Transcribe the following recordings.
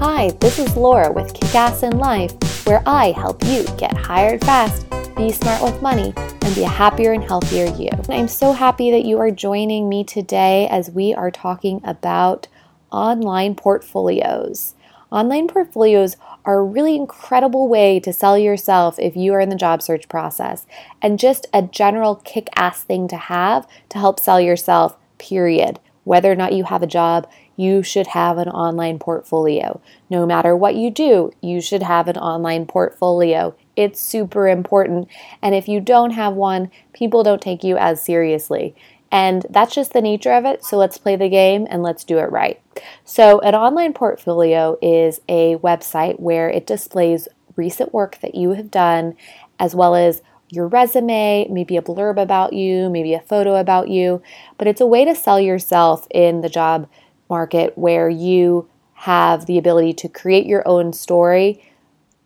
Hi, this is Laura with Kick Ass in Life, where I help you get hired fast, be smart with money, and be a happier and healthier you. I'm so happy that you are joining me today as we are talking about online portfolios. Online portfolios are a really incredible way to sell yourself if you are in the job search process, and just a general kick ass thing to have to help sell yourself, period. Whether or not you have a job, you should have an online portfolio. No matter what you do, you should have an online portfolio. It's super important. And if you don't have one, people don't take you as seriously. And that's just the nature of it. So let's play the game and let's do it right. So, an online portfolio is a website where it displays recent work that you have done, as well as your resume, maybe a blurb about you, maybe a photo about you. But it's a way to sell yourself in the job market where you have the ability to create your own story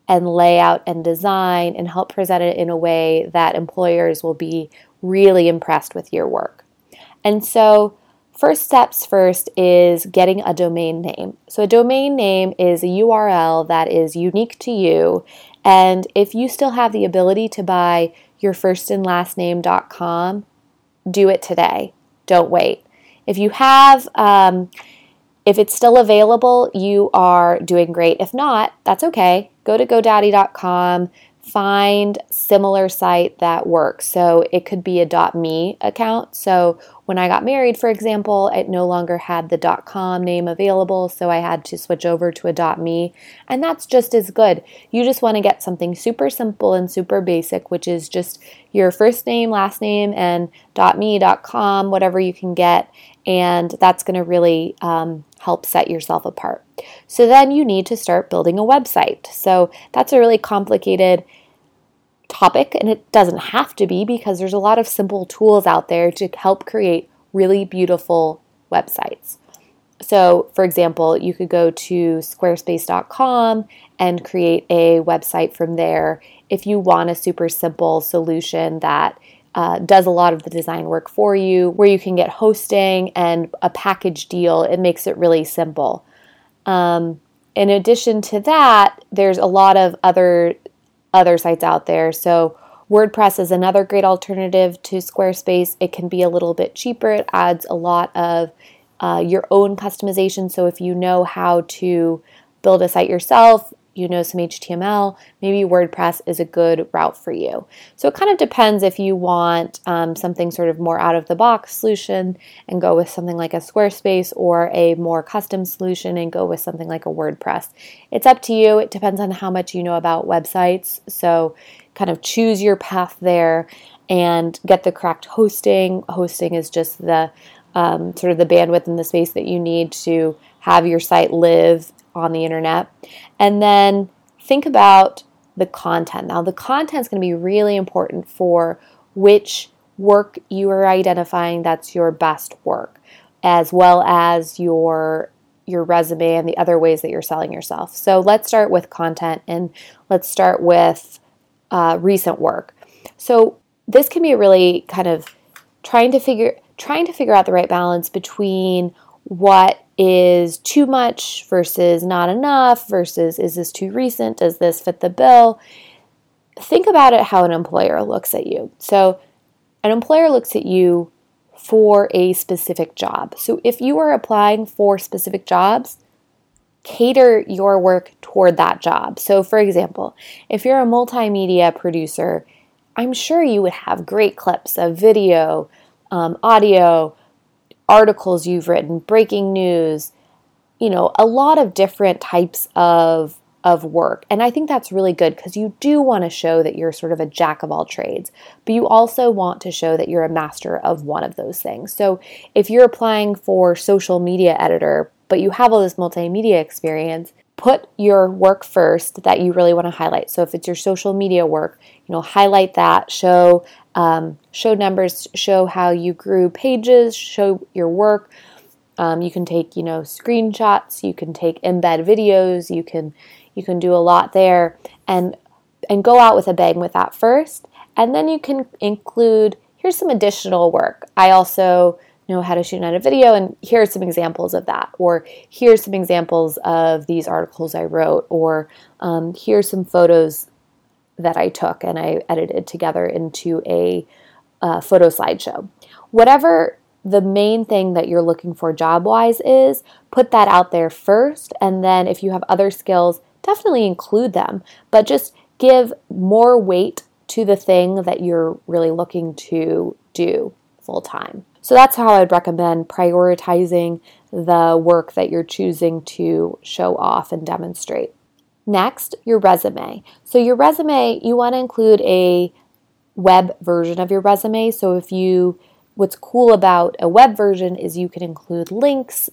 and lay out and design and help present it in a way that employers will be really impressed with your work. And so, first steps first is getting a domain name. So, a domain name is a URL that is unique to you. And if you still have the ability to buy your first and last name.com, do it today. Don't wait. If you have, um, if it's still available, you are doing great. If not, that's okay. Go to GoDaddy.com, find similar site that works. So it could be a .me account. So when I got married, for example, it no longer had the .com name available, so I had to switch over to a .me, and that's just as good. You just want to get something super simple and super basic, which is just your first name, last name, and .me, .com, whatever you can get, and that's going to really um, help set yourself apart. So then you need to start building a website. So that's a really complicated topic, and it doesn't have to be because there's a lot of simple tools out there to help create really beautiful websites. So, for example, you could go to squarespace.com and create a website from there if you want a super simple solution that uh, does a lot of the design work for you, where you can get hosting and a package deal. It makes it really simple. Um, in addition to that, there's a lot of other other sites out there. So WordPress is another great alternative to Squarespace. It can be a little bit cheaper. It adds a lot of uh, your own customization. So if you know how to build a site yourself, you know some HTML, maybe WordPress is a good route for you. So it kind of depends if you want um, something sort of more out of the box solution and go with something like a Squarespace or a more custom solution and go with something like a WordPress. It's up to you. It depends on how much you know about websites. So kind of choose your path there and get the correct hosting. Hosting is just the um, sort of the bandwidth and the space that you need to have your site live on the internet. And then think about the content. Now, the content is going to be really important for which work you are identifying that's your best work, as well as your your resume and the other ways that you're selling yourself. So let's start with content and let's start with uh, recent work. So this can be really kind of trying to figure trying to figure out the right balance between what is too much versus not enough versus is this too recent? Does this fit the bill? Think about it how an employer looks at you. So, an employer looks at you for a specific job. So, if you are applying for specific jobs, cater your work toward that job. So, for example, if you're a multimedia producer, I'm sure you would have great clips of video, um, audio, articles you've written, breaking news, you know, a lot of different types of of work. And I think that's really good because you do want to show that you're sort of a jack of all trades, but you also want to show that you're a master of one of those things. So if you're applying for social media editor, but you have all this multimedia experience, put your work first that you really want to highlight. So if it's your social media work, you know, highlight that, show um, show numbers, show how you grew pages, show your work. Um, you can take, you know, screenshots. You can take embed videos. You can you can do a lot there, and and go out with a bang with that first, and then you can include. Here's some additional work. I also know how to shoot edit video, and here are some examples of that, or here's some examples of these articles I wrote, or um, here's some photos that I took and I edited together into a uh, photo slideshow. Whatever the main thing that you're looking for job wise is, put that out there first. And then if you have other skills, definitely include them, but just give more weight to the thing that you're really looking to do full time. So that's how I'd recommend prioritizing the work that you're choosing to show off and demonstrate. Next, your resume. So, your resume, you want to include a web version of your resume. So, if you, what's cool about a web version is you can include links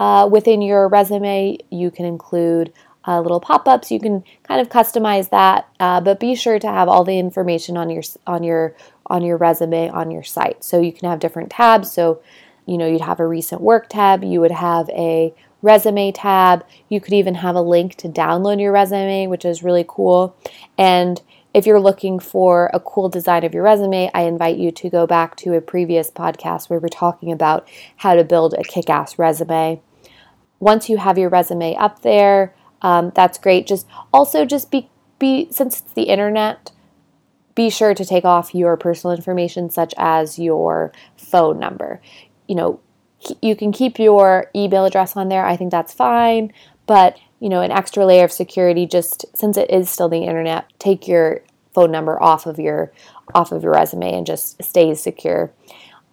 uh, within your resume, you can include uh, little pop-ups. You can kind of customize that, uh, but be sure to have all the information on your on your on your resume on your site. So you can have different tabs. So you know you'd have a recent work tab. You would have a resume tab. You could even have a link to download your resume, which is really cool. And if you're looking for a cool design of your resume, I invite you to go back to a previous podcast where we're talking about how to build a kick ass resume. Once you have your resume up there, um, that's great. Just also just be be since it's the internet, be sure to take off your personal information such as your phone number. You know, you can keep your email address on there. I think that's fine, but you know, an extra layer of security just since it is still the internet, take your phone number off of your off of your resume and just stay secure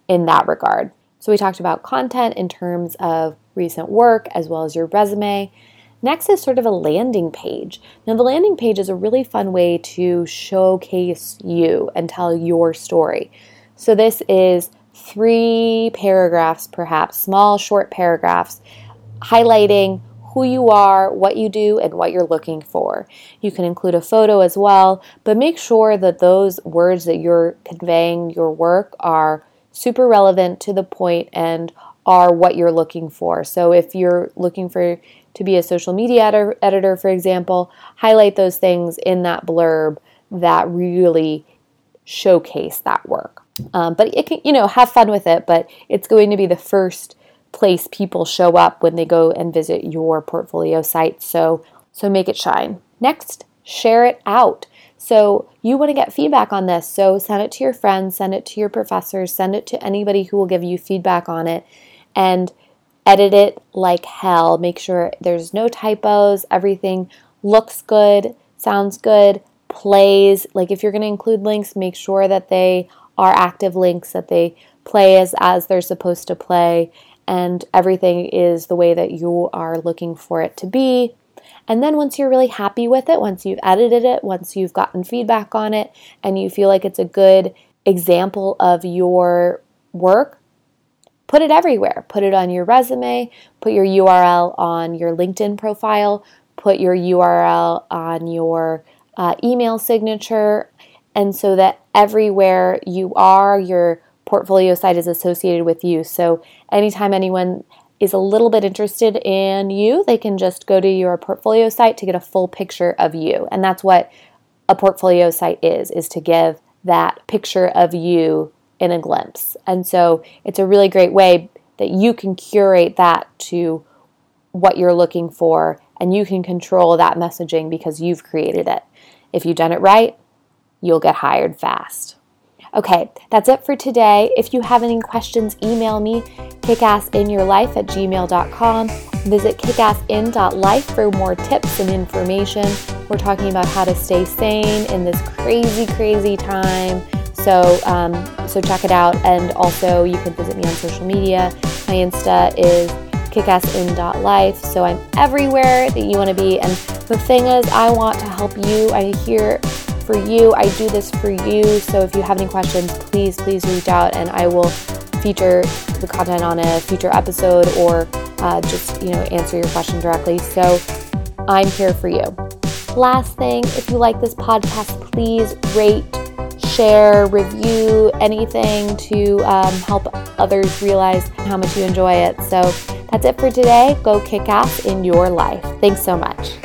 in that regard. So we talked about content in terms of recent work as well as your resume. Next is sort of a landing page. Now, the landing page is a really fun way to showcase you and tell your story. So, this is three paragraphs, perhaps small, short paragraphs, highlighting who you are, what you do, and what you're looking for. You can include a photo as well, but make sure that those words that you're conveying your work are super relevant to the point and are what you're looking for. So if you're looking for to be a social media ed- editor, for example, highlight those things in that blurb that really showcase that work. Um, but it can, you know, have fun with it. But it's going to be the first place people show up when they go and visit your portfolio site. So, so make it shine. Next, share it out. So you want to get feedback on this. So send it to your friends, send it to your professors, send it to anybody who will give you feedback on it, and edit it like hell. Make sure there's no typos, everything looks good, sounds good, plays. Like if you're going to include links, make sure that they are active links, that they play as, as they're supposed to play, and everything is the way that you are looking for it to be. And then once you're really happy with it, once you've edited it, once you've gotten feedback on it, and you feel like it's a good example of your work, put it everywhere. Put it on your resume, put your URL on your LinkedIn profile, put your URL on your uh, email signature, and so that everywhere you are, your portfolio site is associated with you. So anytime anyone is a little bit interested in you, they can just go to your portfolio site to get a full picture of you. And that's what a portfolio site is, is to give that picture of you in a glimpse. And so it's a really great way that you can curate that to what you're looking for and you can control that messaging because you've created it. If you've done it right, you'll get hired fast. Okay, that's it for today. If you have any questions, email me kickassinyourlife at gmail.com. Visit kickassin.life for more tips and information. We're talking about how to stay sane in this crazy, crazy time so um, so check it out, and also you can visit me on social media. My Insta is kickassin.life. So I'm everywhere that you want to be. And the thing is, I want to help you. I here for you. I do this for you. So if you have any questions, please please reach out, and I will feature the content on a future episode or uh, just you know answer your question directly. So I'm here for you. Last thing, if you like this podcast, please rate share, review, anything to um, help others realize how much you enjoy it. So that's it for today. Go kick ass in your life. Thanks so much.